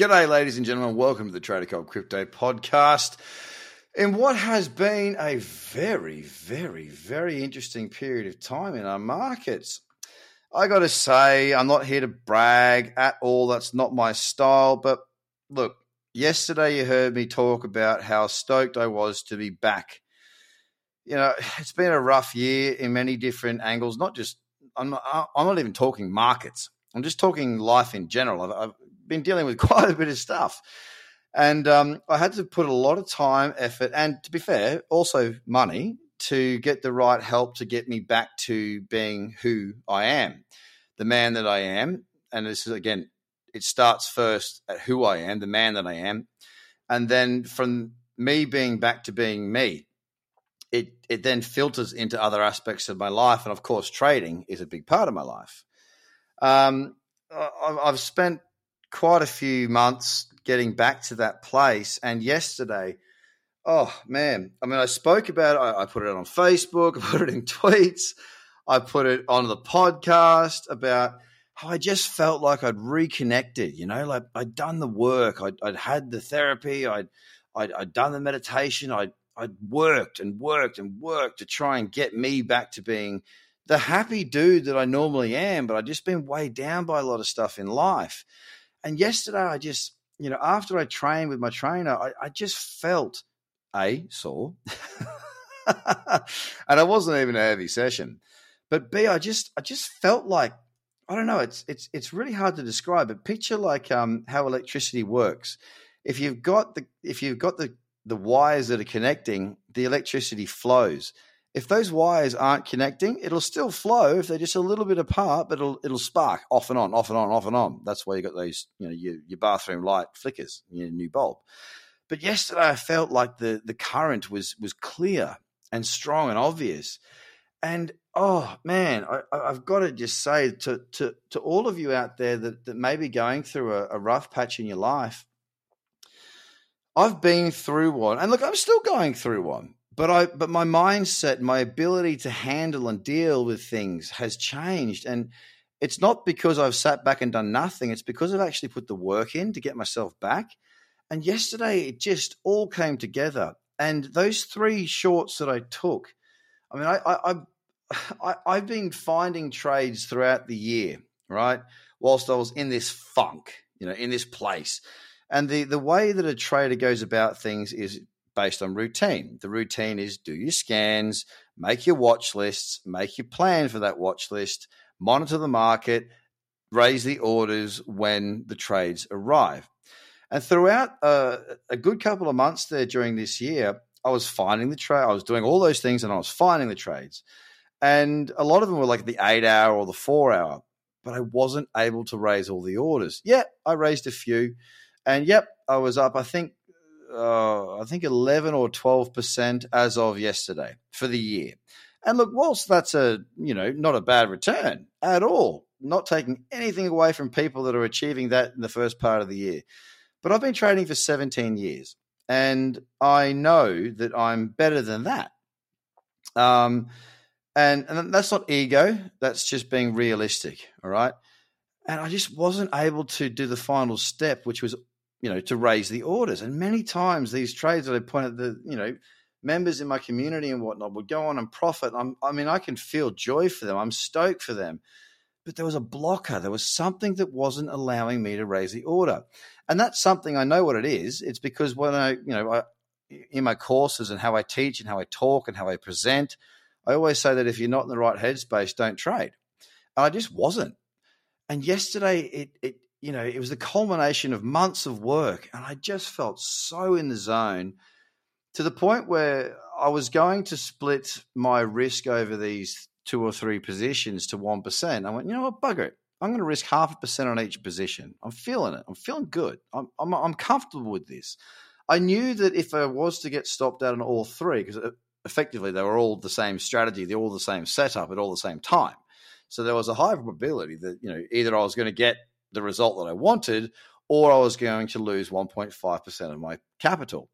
G'day, ladies and gentlemen. Welcome to the Trader Cobb Crypto Podcast. In what has been a very, very, very interesting period of time in our markets. I got to say, I'm not here to brag at all. That's not my style. But look, yesterday you heard me talk about how stoked I was to be back. You know, it's been a rough year in many different angles, not just, I'm not, I'm not even talking markets. I'm just talking life in general. I've, I've been dealing with quite a bit of stuff. And um, I had to put a lot of time, effort, and to be fair, also money to get the right help to get me back to being who I am, the man that I am. And this is, again, it starts first at who I am, the man that I am. And then from me being back to being me, it, it then filters into other aspects of my life. And of course, trading is a big part of my life. Um, I've spent quite a few months getting back to that place. And yesterday, oh man, I mean, I spoke about it. I, I put it on Facebook, I put it in tweets, I put it on the podcast about how I just felt like I'd reconnected. You know, like I'd done the work, I'd, I'd had the therapy, I'd, I'd, I'd done the meditation, I'd I'd worked and worked and worked to try and get me back to being the happy dude that I normally am, but I'd just been weighed down by a lot of stuff in life. And yesterday, I just, you know, after I trained with my trainer, I, I just felt a sore, and it wasn't even a heavy session. But B, I just, I just felt like I don't know. It's it's it's really hard to describe. But picture like um, how electricity works. If you've got the if you've got the the wires that are connecting, the electricity flows if those wires aren't connecting, it'll still flow if they're just a little bit apart, but it'll it'll spark off and on, off and on, off and on. That's why you got those, you know, your, your bathroom light flickers, your new bulb. But yesterday I felt like the the current was was clear and strong and obvious. And oh man, I, have got to just say to to to all of you out there that, that may be going through a, a rough patch in your life, I've been through one, and look, I'm still going through one but I but my mindset, my ability to handle and deal with things has changed and it's not because I've sat back and done nothing. It's because I've actually put the work in to get myself back. And yesterday it just all came together. And those three shorts that I took, I mean, I, I, I I've been finding trades throughout the year, right? Whilst I was in this funk, you know, in this place. And the, the way that a trader goes about things is based on routine. The routine is do your scans, make your watch lists, make your plan for that watch list, monitor the market, raise the orders when the trades arrive. And throughout uh, a good couple of months there during this year, I was finding the trade. I was doing all those things and I was finding the trades. And a lot of them were like the eight hour or the four hour, but I wasn't able to raise all the orders. Yeah, I raised a few. And yep, I was up, I think, uh, I think 11 or 12% as of yesterday for the year. And look, whilst that's a, you know, not a bad return at all, not taking anything away from people that are achieving that in the first part of the year. But I've been trading for 17 years and I know that I'm better than that. Um, and, and that's not ego, that's just being realistic. All right. And I just wasn't able to do the final step, which was you know, to raise the orders. And many times these trades that I pointed the, you know, members in my community and whatnot would go on and profit. I'm, I mean, I can feel joy for them. I'm stoked for them. But there was a blocker. There was something that wasn't allowing me to raise the order. And that's something I know what it is. It's because when I, you know, I, in my courses and how I teach and how I talk and how I present, I always say that if you're not in the right headspace, don't trade. And I just wasn't. And yesterday, it, it you know, it was the culmination of months of work. And I just felt so in the zone to the point where I was going to split my risk over these two or three positions to 1%. I went, you know what, bugger it. I'm going to risk half a percent on each position. I'm feeling it. I'm feeling good. I'm, I'm, I'm comfortable with this. I knew that if I was to get stopped out on all three, because uh, effectively they were all the same strategy, they're all the same setup at all the same time. So there was a high probability that, you know, either I was going to get the result that I wanted, or I was going to lose 1.5% of my capital.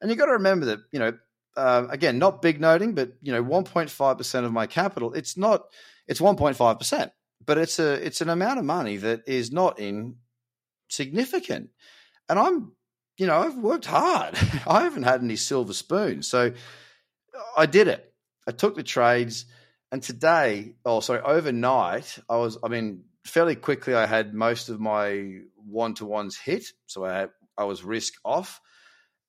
And you've got to remember that, you know, uh, again, not big noting, but, you know, 1.5% of my capital, it's not, it's 1.5%, but it's a, it's an amount of money that is not insignificant. and I'm, you know, I've worked hard. I haven't had any silver spoons. So I did it. I took the trades. And today, oh, sorry, overnight, I was, I mean, fairly quickly, I had most of my one to ones hit. So I, had, I was risk off.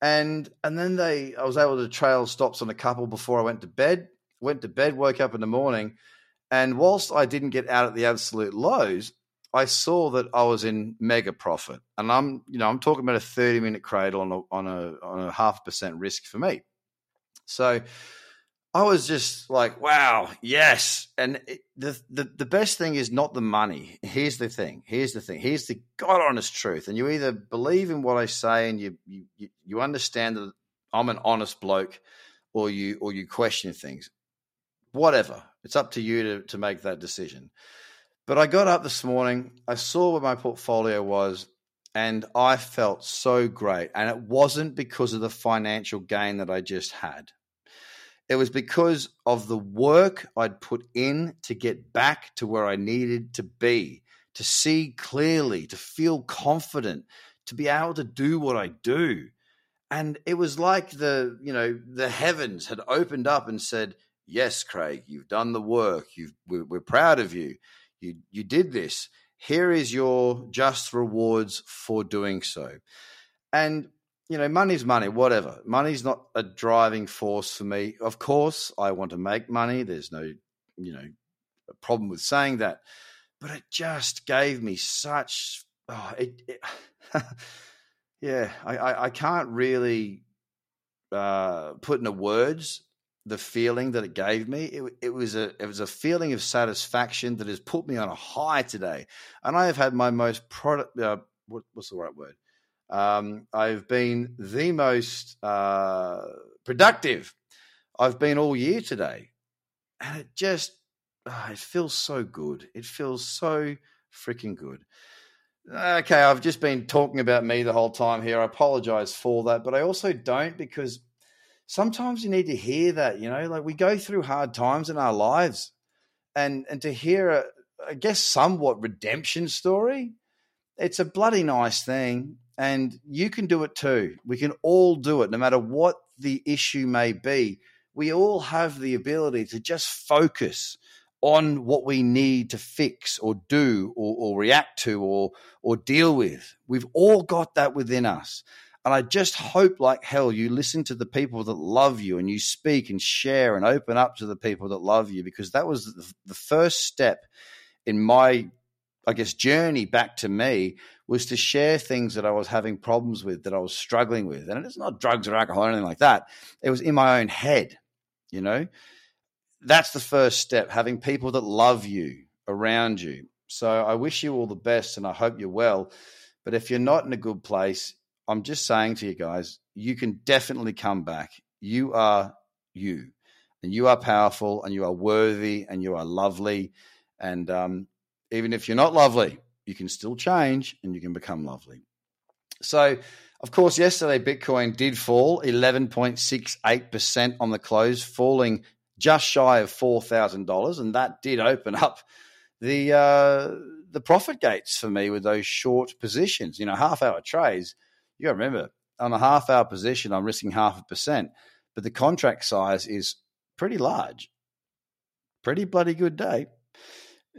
And, and then they, I was able to trail stops on a couple before I went to bed. Went to bed, woke up in the morning. And whilst I didn't get out at the absolute lows, I saw that I was in mega profit, and I'm you know I'm talking about a 30 minute cradle on a on a on a half percent risk for me. So I was just like, wow, yes. And it, the, the the best thing is not the money. Here's the thing. Here's the thing. Here's the god honest truth. And you either believe in what I say and you you you understand that I'm an honest bloke, or you or you question things. Whatever. It's up to you to to make that decision. But I got up this morning, I saw where my portfolio was, and I felt so great. And it wasn't because of the financial gain that I just had. It was because of the work I'd put in to get back to where I needed to be, to see clearly, to feel confident, to be able to do what I do. And it was like the, you know, the heavens had opened up and said, Yes, Craig, you've done the work. You've, we're, we're proud of you. You, you did this. Here is your just rewards for doing so. And, you know, money's money, whatever. Money's not a driving force for me. Of course, I want to make money. There's no, you know, problem with saying that. But it just gave me such, oh, it, it yeah, I, I, I, can't really uh, put into words the feeling that it gave me. It, it, was a it was a feeling of satisfaction that has put me on a high today, and I have had my most product. Uh, what, what's the right word? Um, I've been the most uh, productive I've been all year today, and it just oh, it feels so good. It feels so freaking good. Okay, I've just been talking about me the whole time here. I apologize for that, but I also don't because sometimes you need to hear that, you know, like we go through hard times in our lives and and to hear a I guess somewhat redemption story, it's a bloody nice thing. And you can do it too. We can all do it, no matter what the issue may be. We all have the ability to just focus on what we need to fix or do or, or react to or or deal with. We've all got that within us. And I just hope, like hell, you listen to the people that love you and you speak and share and open up to the people that love you because that was the, first step in my, I guess, journey back to me was to share things that I was having problems with, that I was struggling with. And it's not drugs or alcohol or anything like that. It was in my own head, you know? That's the first step, having people that love you around you. So I wish you all the best and I hope you're well. But if you're not in a good place, I'm just saying to you guys, you can definitely come back. You are you, and you are powerful, and you are worthy, and you are lovely. And um, even if you're not lovely, you can still change and you can become lovely. So, of course, yesterday Bitcoin did fall 11.68% on the close, falling just shy of $4,000. And that did open up the, uh, the profit gates for me with those short positions, you know, half hour trades you got to remember on a half hour position, I'm risking half a percent, but the contract size is pretty large. Pretty bloody good day.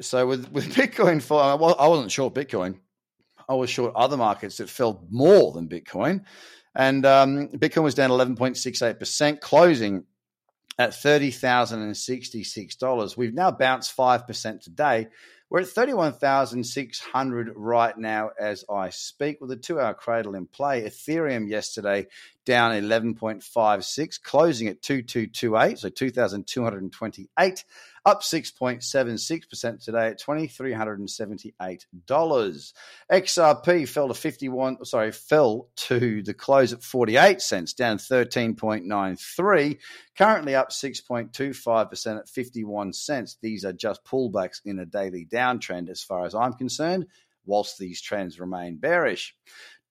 So with with Bitcoin, for I wasn't short Bitcoin. I was short other markets that fell more than Bitcoin, and um, Bitcoin was down 11.68 percent, closing at thirty thousand and sixty six dollars. We've now bounced five percent today, we're at 31,600 right now as I speak with a two hour cradle in play. Ethereum yesterday down 11.56, closing at 2228, so 2,228, up 6.76% today at $2,378. XRP fell to 51, sorry, fell to the close at 48 cents, down 13.93, currently up 6.25% at 51 cents. These are just pullbacks in a daily downtrend as far as I'm concerned, whilst these trends remain bearish.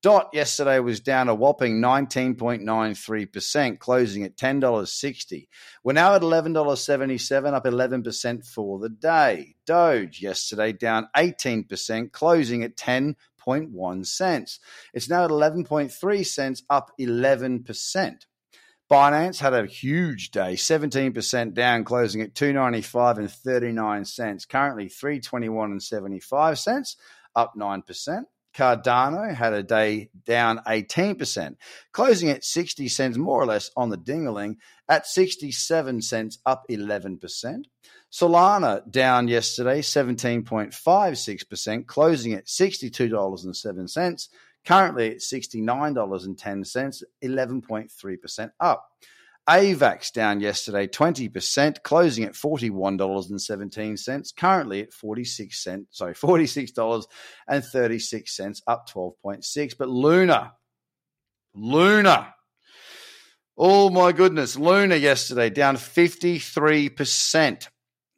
Dot yesterday was down a whopping 19.93%, closing at $10.60. We're now at $11.77, up 11% for the day. Doge yesterday down 18%, closing at 10.1 cents. It's now at 11.3 cents, up 11%. Binance had a huge day, 17% down, closing at 295 and 39 cents. Currently 321 and 75 cents, up 9%. Cardano had a day down 18%, closing at 60 cents more or less on the dingaling at 67 cents, up 11%. Solana down yesterday 17.56%, closing at $62.07. Currently at $69.10, 11.3% up. AVAX down yesterday 20%, closing at $41.17, currently at 46 cents, sorry, $46.36, up 12.6. But Luna, Luna, oh my goodness, Luna yesterday down 53%.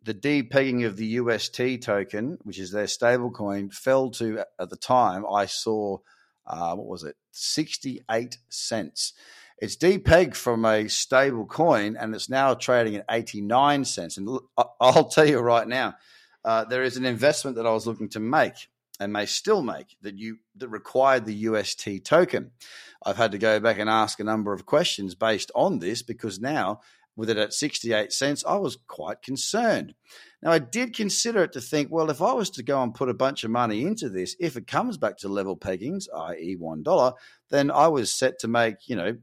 The depegging of the UST token, which is their stablecoin, fell to, at the time, I saw uh, what was it, 68 cents. It's depegged from a stable coin and it's now trading at 89 cents. And I'll tell you right now, uh, there is an investment that I was looking to make and may still make that you that required the UST token. I've had to go back and ask a number of questions based on this because now with it at 68 cents, I was quite concerned. Now, I did consider it to think, well, if I was to go and put a bunch of money into this, if it comes back to level peggings, i.e., $1, then I was set to make, you know,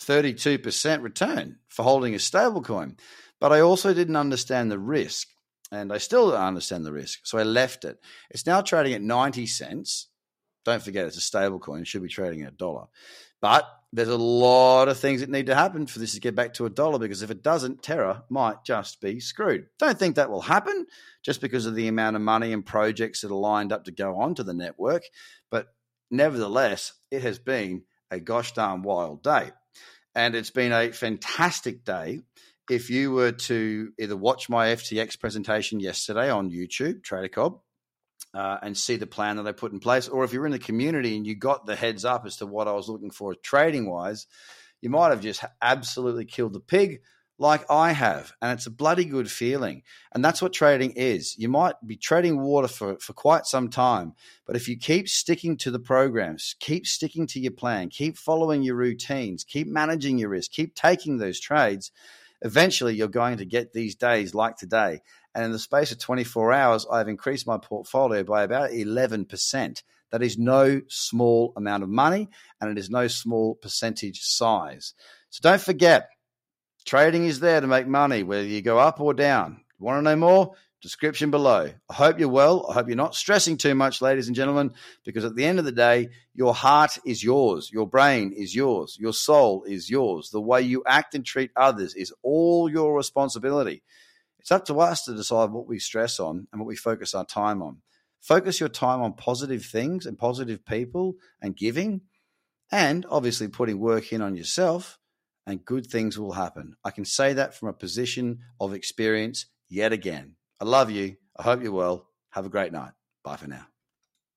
32% return for holding a stablecoin. But I also didn't understand the risk, and I still don't understand the risk. So I left it. It's now trading at 90 cents. Don't forget, it's a stablecoin. It should be trading at a dollar. But there's a lot of things that need to happen for this to get back to a dollar because if it doesn't, Terra might just be screwed. Don't think that will happen just because of the amount of money and projects that are lined up to go onto the network. But nevertheless, it has been a gosh darn wild day. And it's been a fantastic day. If you were to either watch my FTX presentation yesterday on YouTube, Trader Cobb, uh, and see the plan that I put in place. Or if you're in the community and you got the heads up as to what I was looking for trading wise, you might have just absolutely killed the pig like I have. And it's a bloody good feeling. And that's what trading is. You might be trading water for, for quite some time, but if you keep sticking to the programs, keep sticking to your plan, keep following your routines, keep managing your risk, keep taking those trades, eventually you're going to get these days like today. And in the space of 24 hours, I've increased my portfolio by about 11%. That is no small amount of money and it is no small percentage size. So don't forget, trading is there to make money, whether you go up or down. Want to know more? Description below. I hope you're well. I hope you're not stressing too much, ladies and gentlemen, because at the end of the day, your heart is yours. Your brain is yours. Your soul is yours. The way you act and treat others is all your responsibility. It's up to us to decide what we stress on and what we focus our time on. Focus your time on positive things and positive people and giving, and obviously putting work in on yourself, and good things will happen. I can say that from a position of experience yet again. I love you. I hope you're well. Have a great night. Bye for now.